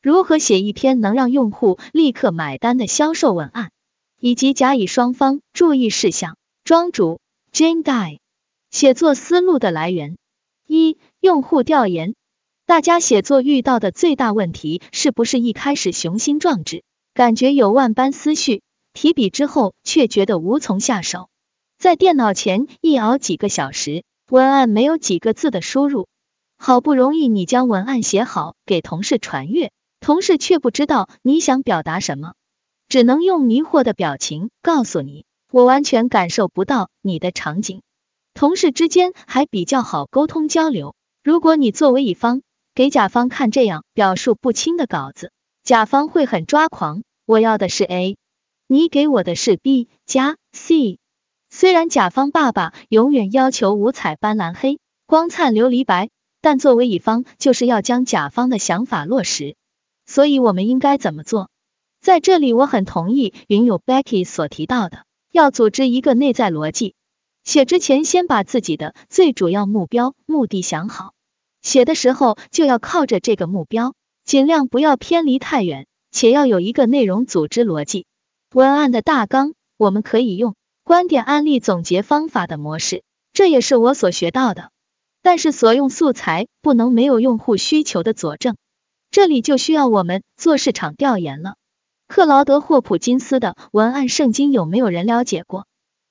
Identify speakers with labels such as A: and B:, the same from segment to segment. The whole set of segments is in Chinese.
A: 如何写一篇能让用户立刻买单的销售文案，以及甲乙双方注意事项。庄主 Jane Dye 写作思路的来源：一、用户调研。大家写作遇到的最大问题是不是一开始雄心壮志，感觉有万般思绪，提笔之后却觉得无从下手，在电脑前一熬几个小时，文案没有几个字的输入。好不容易你将文案写好，给同事传阅，同事却不知道你想表达什么，只能用迷惑的表情告诉你，我完全感受不到你的场景。同事之间还比较好沟通交流，如果你作为乙方给甲方看这样表述不清的稿子，甲方会很抓狂。我要的是 A，你给我的是 B 加 C。虽然甲方爸爸永远要求五彩斑斓黑，光灿琉璃白。但作为乙方，就是要将甲方的想法落实，所以我们应该怎么做？在这里，我很同意云友 Becky 所提到的，要组织一个内在逻辑。写之前，先把自己的最主要目标、目的想好，写的时候就要靠着这个目标，尽量不要偏离太远，且要有一个内容组织逻辑。文案的大纲，我们可以用观点、案例、总结方法的模式，这也是我所学到的。但是所用素材不能没有用户需求的佐证，这里就需要我们做市场调研了。克劳德霍普金斯的文案圣经有没有人了解过？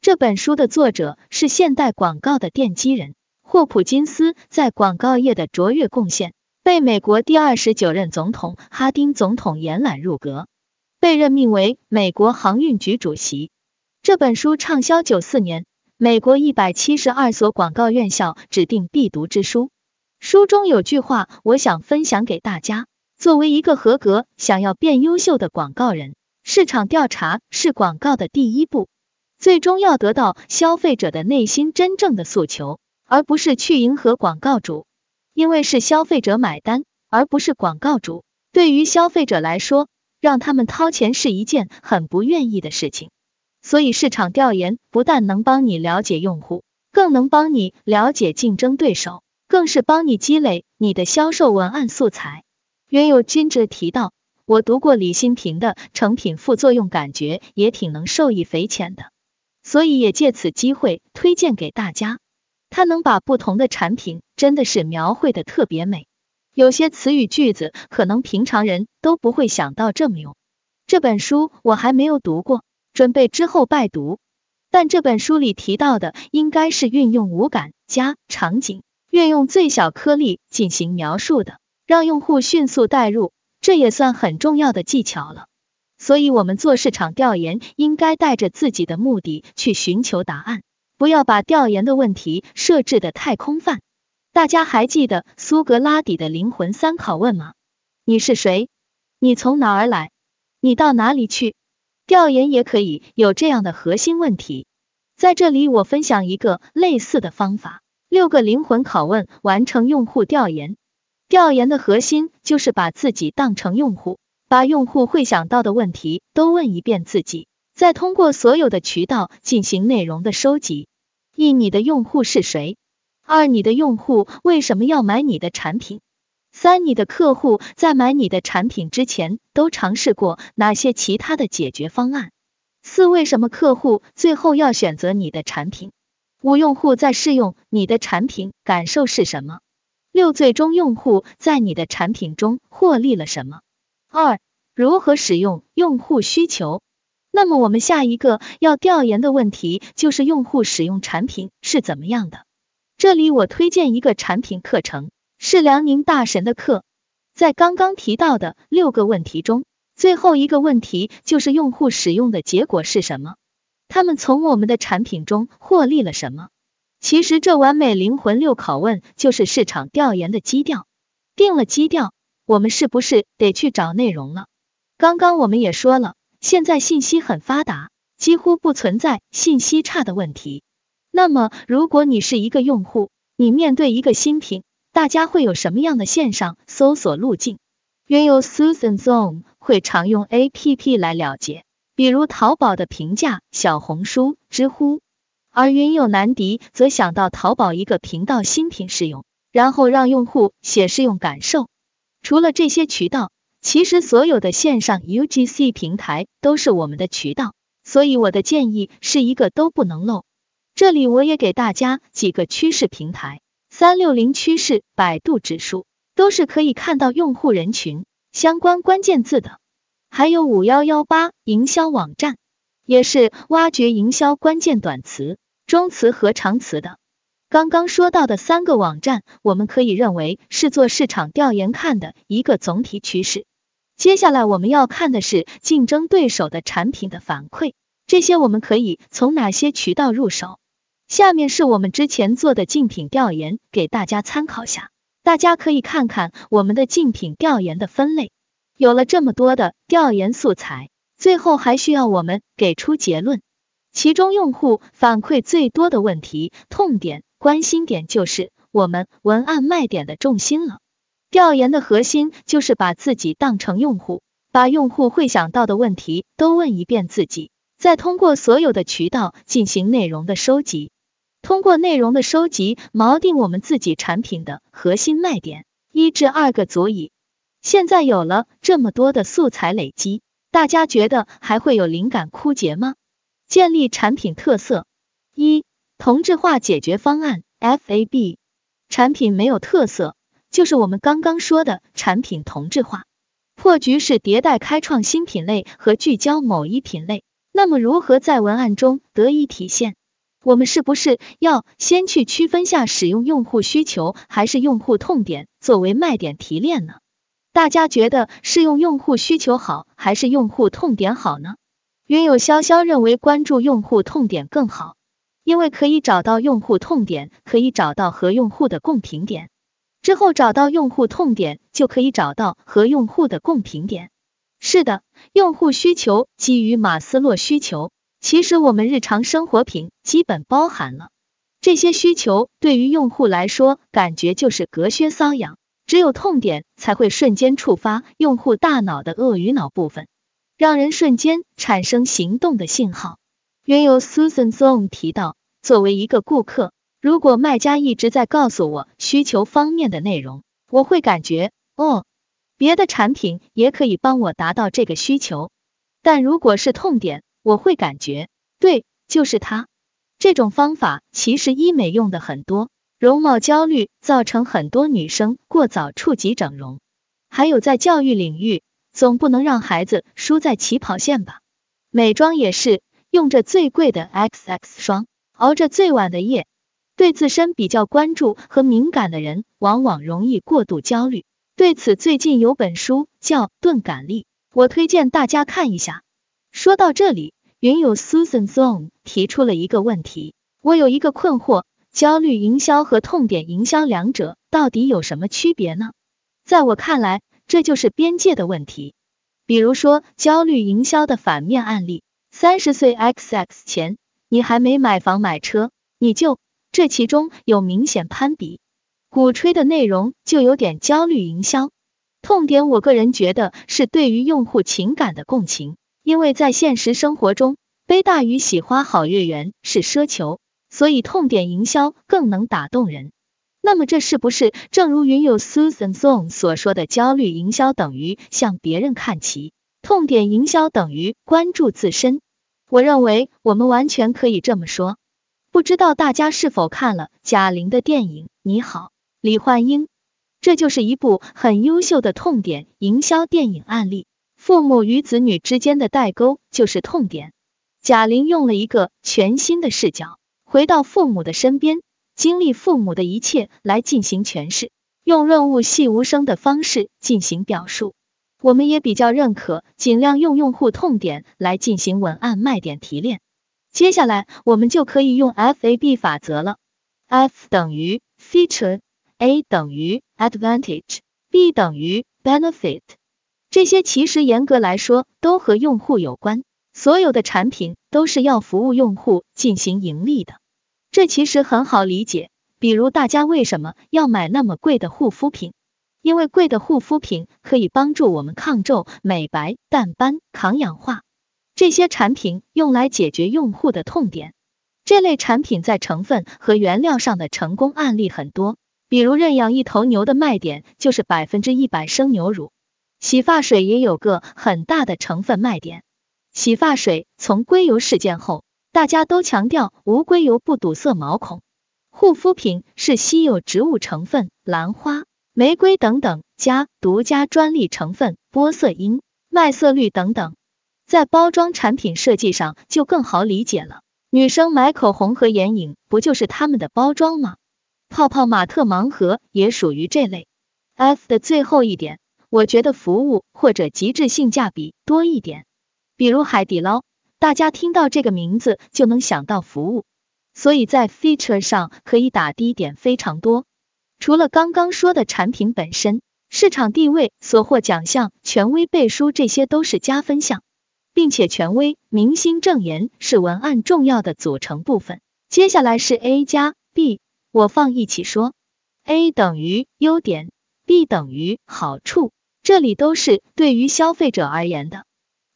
A: 这本书的作者是现代广告的奠基人霍普金斯，在广告业的卓越贡献，被美国第二十九任总统哈丁总统延揽入阁，被任命为美国航运局主席。这本书畅销九四年。美国一百七十二所广告院校指定必读之书。书中有句话，我想分享给大家：作为一个合格、想要变优秀的广告人，市场调查是广告的第一步。最终要得到消费者的内心真正的诉求，而不是去迎合广告主。因为是消费者买单，而不是广告主。对于消费者来说，让他们掏钱是一件很不愿意的事情。所以市场调研不但能帮你了解用户，更能帮你了解竞争对手，更是帮你积累你的销售文案素材。原有金哲提到，我读过李新平的成品副作用，感觉也挺能受益匪浅的，所以也借此机会推荐给大家。他能把不同的产品真的是描绘的特别美，有些词语句子可能平常人都不会想到这么用。这本书我还没有读过。准备之后拜读，但这本书里提到的应该是运用五感加场景，运用最小颗粒进行描述的，让用户迅速带入，这也算很重要的技巧了。所以，我们做市场调研应该带着自己的目的去寻求答案，不要把调研的问题设置的太空泛。大家还记得苏格拉底的灵魂三拷问吗？你是谁？你从哪儿来？你到哪里去？调研也可以有这样的核心问题，在这里我分享一个类似的方法，六个灵魂拷问完成用户调研。调研的核心就是把自己当成用户，把用户会想到的问题都问一遍自己，再通过所有的渠道进行内容的收集。一，你的用户是谁？二，你的用户为什么要买你的产品？三，你的客户在买你的产品之前都尝试过哪些其他的解决方案？四，为什么客户最后要选择你的产品？五，用户在试用你的产品感受是什么？六，最终用户在你的产品中获利了什么？二，如何使用用户需求？那么我们下一个要调研的问题就是用户使用产品是怎么样的？这里我推荐一个产品课程。是辽宁大神的课，在刚刚提到的六个问题中，最后一个问题就是用户使用的结果是什么？他们从我们的产品中获利了什么？其实这完美灵魂六拷问就是市场调研的基调。定了基调，我们是不是得去找内容了？刚刚我们也说了，现在信息很发达，几乎不存在信息差的问题。那么如果你是一个用户，你面对一个新品。大家会有什么样的线上搜索路径？原有 Susan Zone 会常用 A P P 来了解，比如淘宝的评价、小红书、知乎；而云友南迪则想到淘宝一个频道新品试用，然后让用户写试用感受。除了这些渠道，其实所有的线上 UGC 平台都是我们的渠道，所以我的建议是一个都不能漏。这里我也给大家几个趋势平台，三六零趋势、百度指数都是可以看到用户人群相关关键字的，还有五幺幺八营销网站，也是挖掘营销关键短词、中词和长词的。刚刚说到的三个网站，我们可以认为是做市场调研看的一个总体趋势。接下来我们要看的是竞争对手的产品的反馈，这些我们可以从哪些渠道入手？下面是我们之前做的竞品调研，给大家参考下。大家可以看看我们的竞品调研的分类。有了这么多的调研素材，最后还需要我们给出结论。其中用户反馈最多的问题、痛点、关心点，就是我们文案卖点的重心了。调研的核心就是把自己当成用户，把用户会想到的问题都问一遍自己，再通过所有的渠道进行内容的收集，通过内容的收集锚定我们自己产品的核心卖点，一至二个足矣。现在有了这么多的素材累积，大家觉得还会有灵感枯竭吗？建立产品特色，一同质化解决方案 FAB，产品没有特色。就是我们刚刚说的产品同质化，破局是迭代开创新品类和聚焦某一品类。那么如何在文案中得以体现？我们是不是要先去区分下使用用户需求还是用户痛点作为卖点提炼呢？大家觉得是用用户需求好还是用户痛点好呢？云友潇潇认为关注用户痛点更好，因为可以找到用户痛点，可以找到和用户的共频点。之后找到用户痛点，就可以找到和用户的共频点。是的，用户需求基于马斯洛需求，其实我们日常生活品基本包含了这些需求。对于用户来说，感觉就是隔靴搔痒，只有痛点才会瞬间触发用户大脑的鳄鱼脑部分，让人瞬间产生行动的信号。原有 Susan Zong 提到，作为一个顾客。如果卖家一直在告诉我需求方面的内容，我会感觉哦，别的产品也可以帮我达到这个需求。但如果是痛点，我会感觉对，就是它。这种方法其实医美用的很多，容貌焦虑造成很多女生过早触及整容。还有在教育领域，总不能让孩子输在起跑线吧？美妆也是，用着最贵的 XX 霜，熬着最晚的夜。对自身比较关注和敏感的人，往往容易过度焦虑。对此，最近有本书叫《钝感力》，我推荐大家看一下。说到这里，云友 Susan Zong 提出了一个问题，我有一个困惑：焦虑营销和痛点营销两者到底有什么区别呢？在我看来，这就是边界的问题。比如说，焦虑营销的反面案例：三十岁 XX 前，你还没买房买车，你就。这其中有明显攀比，鼓吹的内容就有点焦虑营销。痛点，我个人觉得是对于用户情感的共情，因为在现实生活中，悲大于喜花好月圆是奢求，所以痛点营销更能打动人。那么这是不是正如云友 Susan Song 所说的，焦虑营销等于向别人看齐，痛点营销等于关注自身？我认为我们完全可以这么说。不知道大家是否看了贾玲的电影《你好，李焕英》，这就是一部很优秀的痛点营销电影案例。父母与子女之间的代沟就是痛点。贾玲用了一个全新的视角，回到父母的身边，经历父母的一切来进行诠释，用润物细无声的方式进行表述。我们也比较认可，尽量用用户痛点来进行文案卖点提炼。接下来我们就可以用 FAB 法则了，F 等于 feature，A 等于 advantage，B 等于 benefit。这些其实严格来说都和用户有关，所有的产品都是要服务用户进行盈利的。这其实很好理解，比如大家为什么要买那么贵的护肤品？因为贵的护肤品可以帮助我们抗皱、美白、淡斑、抗氧化。这些产品用来解决用户的痛点，这类产品在成分和原料上的成功案例很多，比如认养一头牛的卖点就是百分之一百生牛乳，洗发水也有个很大的成分卖点。洗发水从硅油事件后，大家都强调无硅油不堵塞毛孔。护肤品是稀有植物成分兰花、玫瑰等等加独家专利成分玻色因、麦色绿等等，在包装产品设计上就更好理解了。女生买口红和眼影，不就是他们的包装吗？泡泡玛特盲盒也属于这类。F 的最后一点，我觉得服务或者极致性价比多一点，比如海底捞，大家听到这个名字就能想到服务。所以在 feature 上可以打低点非常多。除了刚刚说的产品本身、市场地位、所获奖项、权威背书，这些都是加分项，并且权威、明星证言是文案重要的组成部分。接下来是 A 加 B，我放一起说，A 等于优点，B 等于好处，这里都是对于消费者而言的。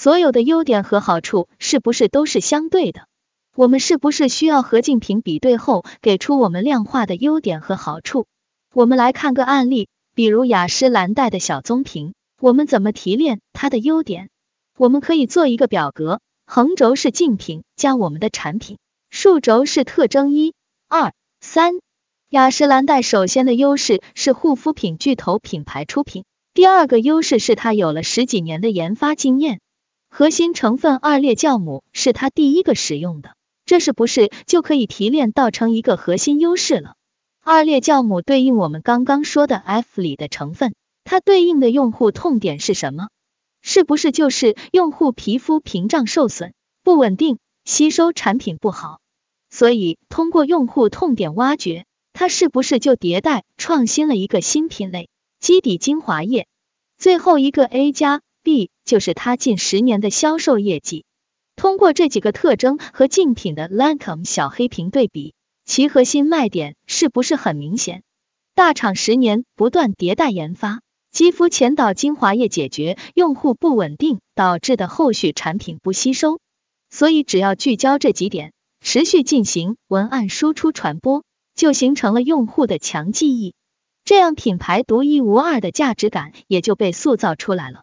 A: 所有的优点和好处是不是都是相对的？我们是不是需要和竞品比对后，给出我们量化的优点和好处？我们来看个案例，比如雅诗兰黛的小棕瓶，我们怎么提炼它的优点？我们可以做一个表格，横轴是竞品加我们的产品，竖轴是特征一、二、三。雅诗兰黛首先的优势是护肤品巨头品牌出品，第二个优势是它有了十几年的研发经验，核心成分二裂酵母是它第一个使用的。这是不是就可以提炼到成一个核心优势了？二裂酵母对应我们刚刚说的 F 里的成分，它对应的用户痛点是什么？是不是就是用户皮肤屏障受损、不稳定、吸收产品不好？所以通过用户痛点挖掘，它是不是就迭代创新了一个新品类基底精华液？最后一个 A 加 B 就是它近十年的销售业绩。通过这几个特征和竞品的 Lancome 小黑瓶对比，其核心卖点是不是很明显？大厂十年不断迭代研发，肌肤前导精华液解决用户不稳定导致的后续产品不吸收，所以只要聚焦这几点，持续进行文案输出传播，就形成了用户的强记忆，这样品牌独一无二的价值感也就被塑造出来了。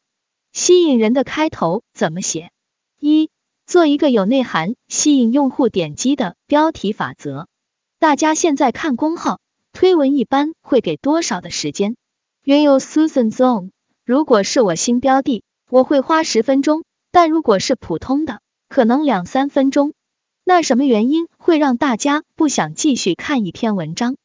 A: 吸引人的开头怎么写？一做一个有内涵、吸引用户点击的标题法则。大家现在看公号推文一般会给多少的时间？原有 Susan Zone，如果是我新标的，我会花十分钟，但如果是普通的，可能两三分钟。那什么原因会让大家不想继续看一篇文章？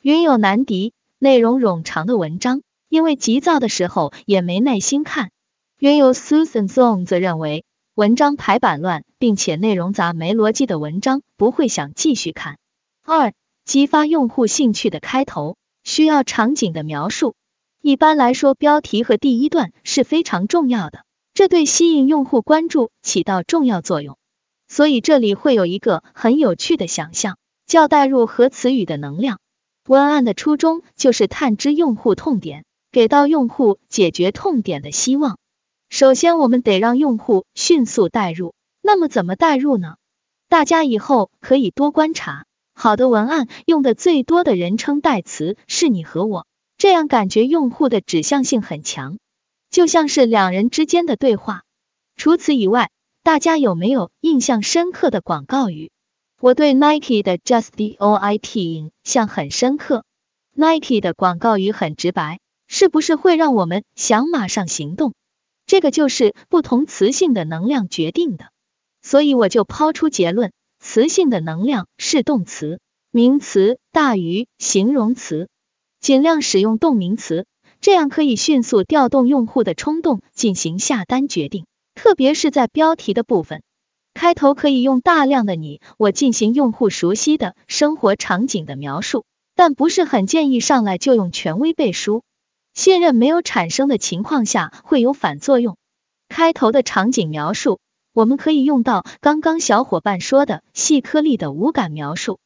A: 云有难敌，内容冗长的文章，因为急躁的时候也没耐心看。原有 Susan Zong 则认为。文章排版乱，并且内容杂没逻辑的文章不会想继续看。二、激发用户兴趣的开头需要场景的描述。一般来说，标题和第一段是非常重要的，这对吸引用户关注起到重要作用。所以这里会有一个很有趣的想象，叫代入和词语的能量。文案的初衷就是探知用户痛点，给到用户解决痛点的希望。首先，我们得让用户迅速代入。那么怎么代入呢？大家以后可以多观察，好的文案用的最多的人称代词是你和我，这样感觉用户的指向性很强，就像是两人之间的对话。除此以外，大家有没有印象深刻的广告语？我对 Nike 的 Just Do It 印象很深刻。Nike 的广告语很直白，是不是会让我们想马上行动？这个就是不同词性的能量决定的，所以我就抛出结论：词性的能量是动词、名词大于形容词，尽量使用动名词，这样可以迅速调动用户的冲动进行下单决定。特别是在标题的部分，开头可以用大量的你我进行用户熟悉的生活场景的描述，但不是很建议上来就用权威背书。信任没有产生的情况下会有反作用。开头的场景描述，我们可以用到刚刚小伙伴说的细颗粒的五感描述，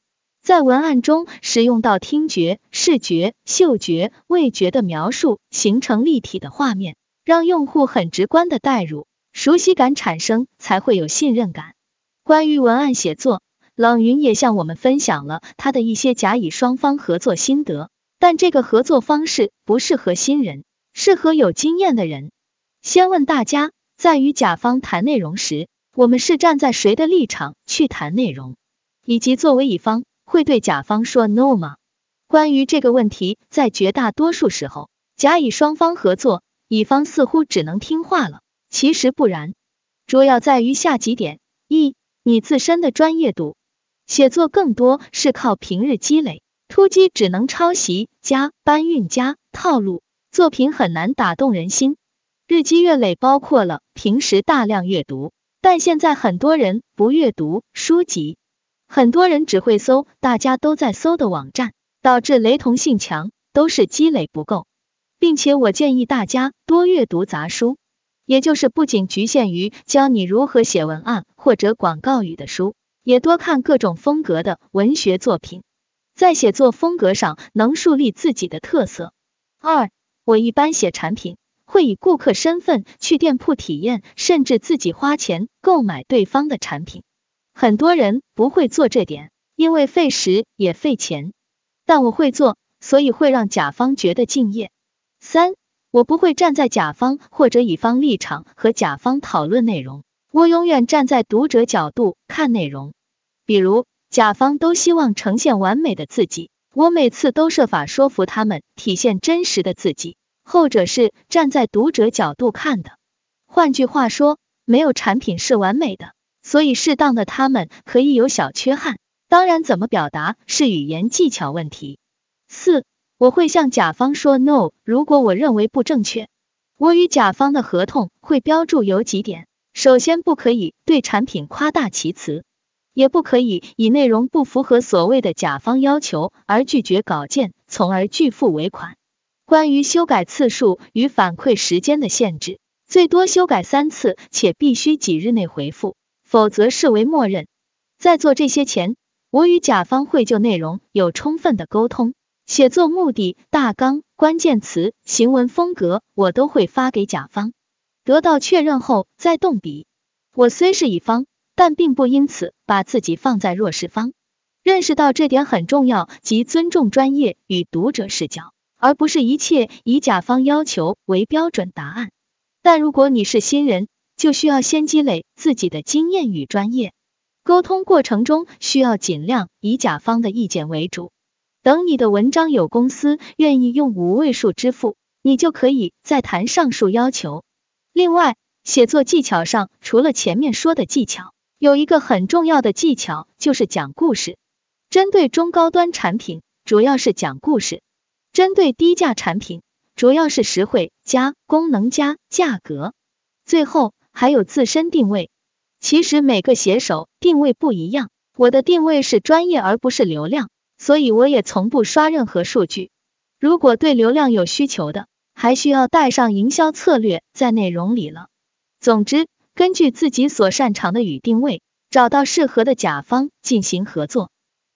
A: 在文案中使用到听觉、视觉、嗅觉、味觉的描述，形成立体的画面，让用户很直观的代入，熟悉感产生，才会有信任感。关于文案写作，冷云也向我们分享了他的一些甲乙双方合作心得。但这个合作方式不适合新人，适合有经验的人。先问大家，在与甲方谈内容时，我们是站在谁的立场去谈内容，以及作为乙方会对甲方说 no 吗？关于这个问题，在绝大多数时候，甲乙双方合作，乙方似乎只能听话了。其实不然，主要在于下几点：一、你自身的专业度，写作更多是靠平日积累，突击只能抄袭加搬运加套路，作品很难打动人心。日积月累包括了平时大量阅读，但现在很多人不阅读书籍，很多人只会搜大家都在搜的网站，导致雷同性强，都是积累不够。并且我建议大家多阅读杂书，也就是不仅局限于教你如何写文案或者广告语的书，也多看各种风格的文学作品，在写作风格上能树立自己的特色。二，我一般写产品。会以顾客身份去店铺体验，甚至自己花钱购买对方的产品。很多人不会做这点，因为费时也费钱。但我会做，所以会让甲方觉得敬业。三，我不会站在甲方或者乙方立场和甲方讨论内容，我永远站在读者角度看内容。比如，甲方都希望呈现完美的自己，我每次都设法说服他们体现真实的自己。后者是站在读者角度看的，换句话说，没有产品是完美的，所以适当的他们可以有小缺憾。当然，怎么表达是语言技巧问题。四，我会向甲方说 no，如果我认为不正确，我与甲方的合同会标注有几点：首先，不可以对产品夸大其词，也不可以以内容不符合所谓的甲方要求而拒绝稿件，从而拒付尾款。关于修改次数与反馈时间的限制，最多修改三次，且必须几日内回复，否则视为默认。在做这些前，我与甲方会就内容有充分的沟通，写作目的、大纲、关键词、行文风格，我都会发给甲方，得到确认后再动笔。我虽是乙方，但并不因此把自己放在弱势方，认识到这点很重要，即尊重专业与读者视角。而不是一切以甲方要求为标准答案。但如果你是新人，就需要先积累自己的经验与专业。沟通过程中需要尽量以甲方的意见为主。等你的文章有公司愿意用五位数支付，你就可以再谈上述要求。另外，写作技巧上，除了前面说的技巧，有一个很重要的技巧就是讲故事。针对中高端产品，主要是讲故事。针对低价产品，主要是实惠加功能加价格，最后还有自身定位。其实每个写手定位不一样，我的定位是专业而不是流量，所以我也从不刷任何数据。如果对流量有需求的，还需要带上营销策略在内容里了。总之，根据自己所擅长的与定位，找到适合的甲方进行合作。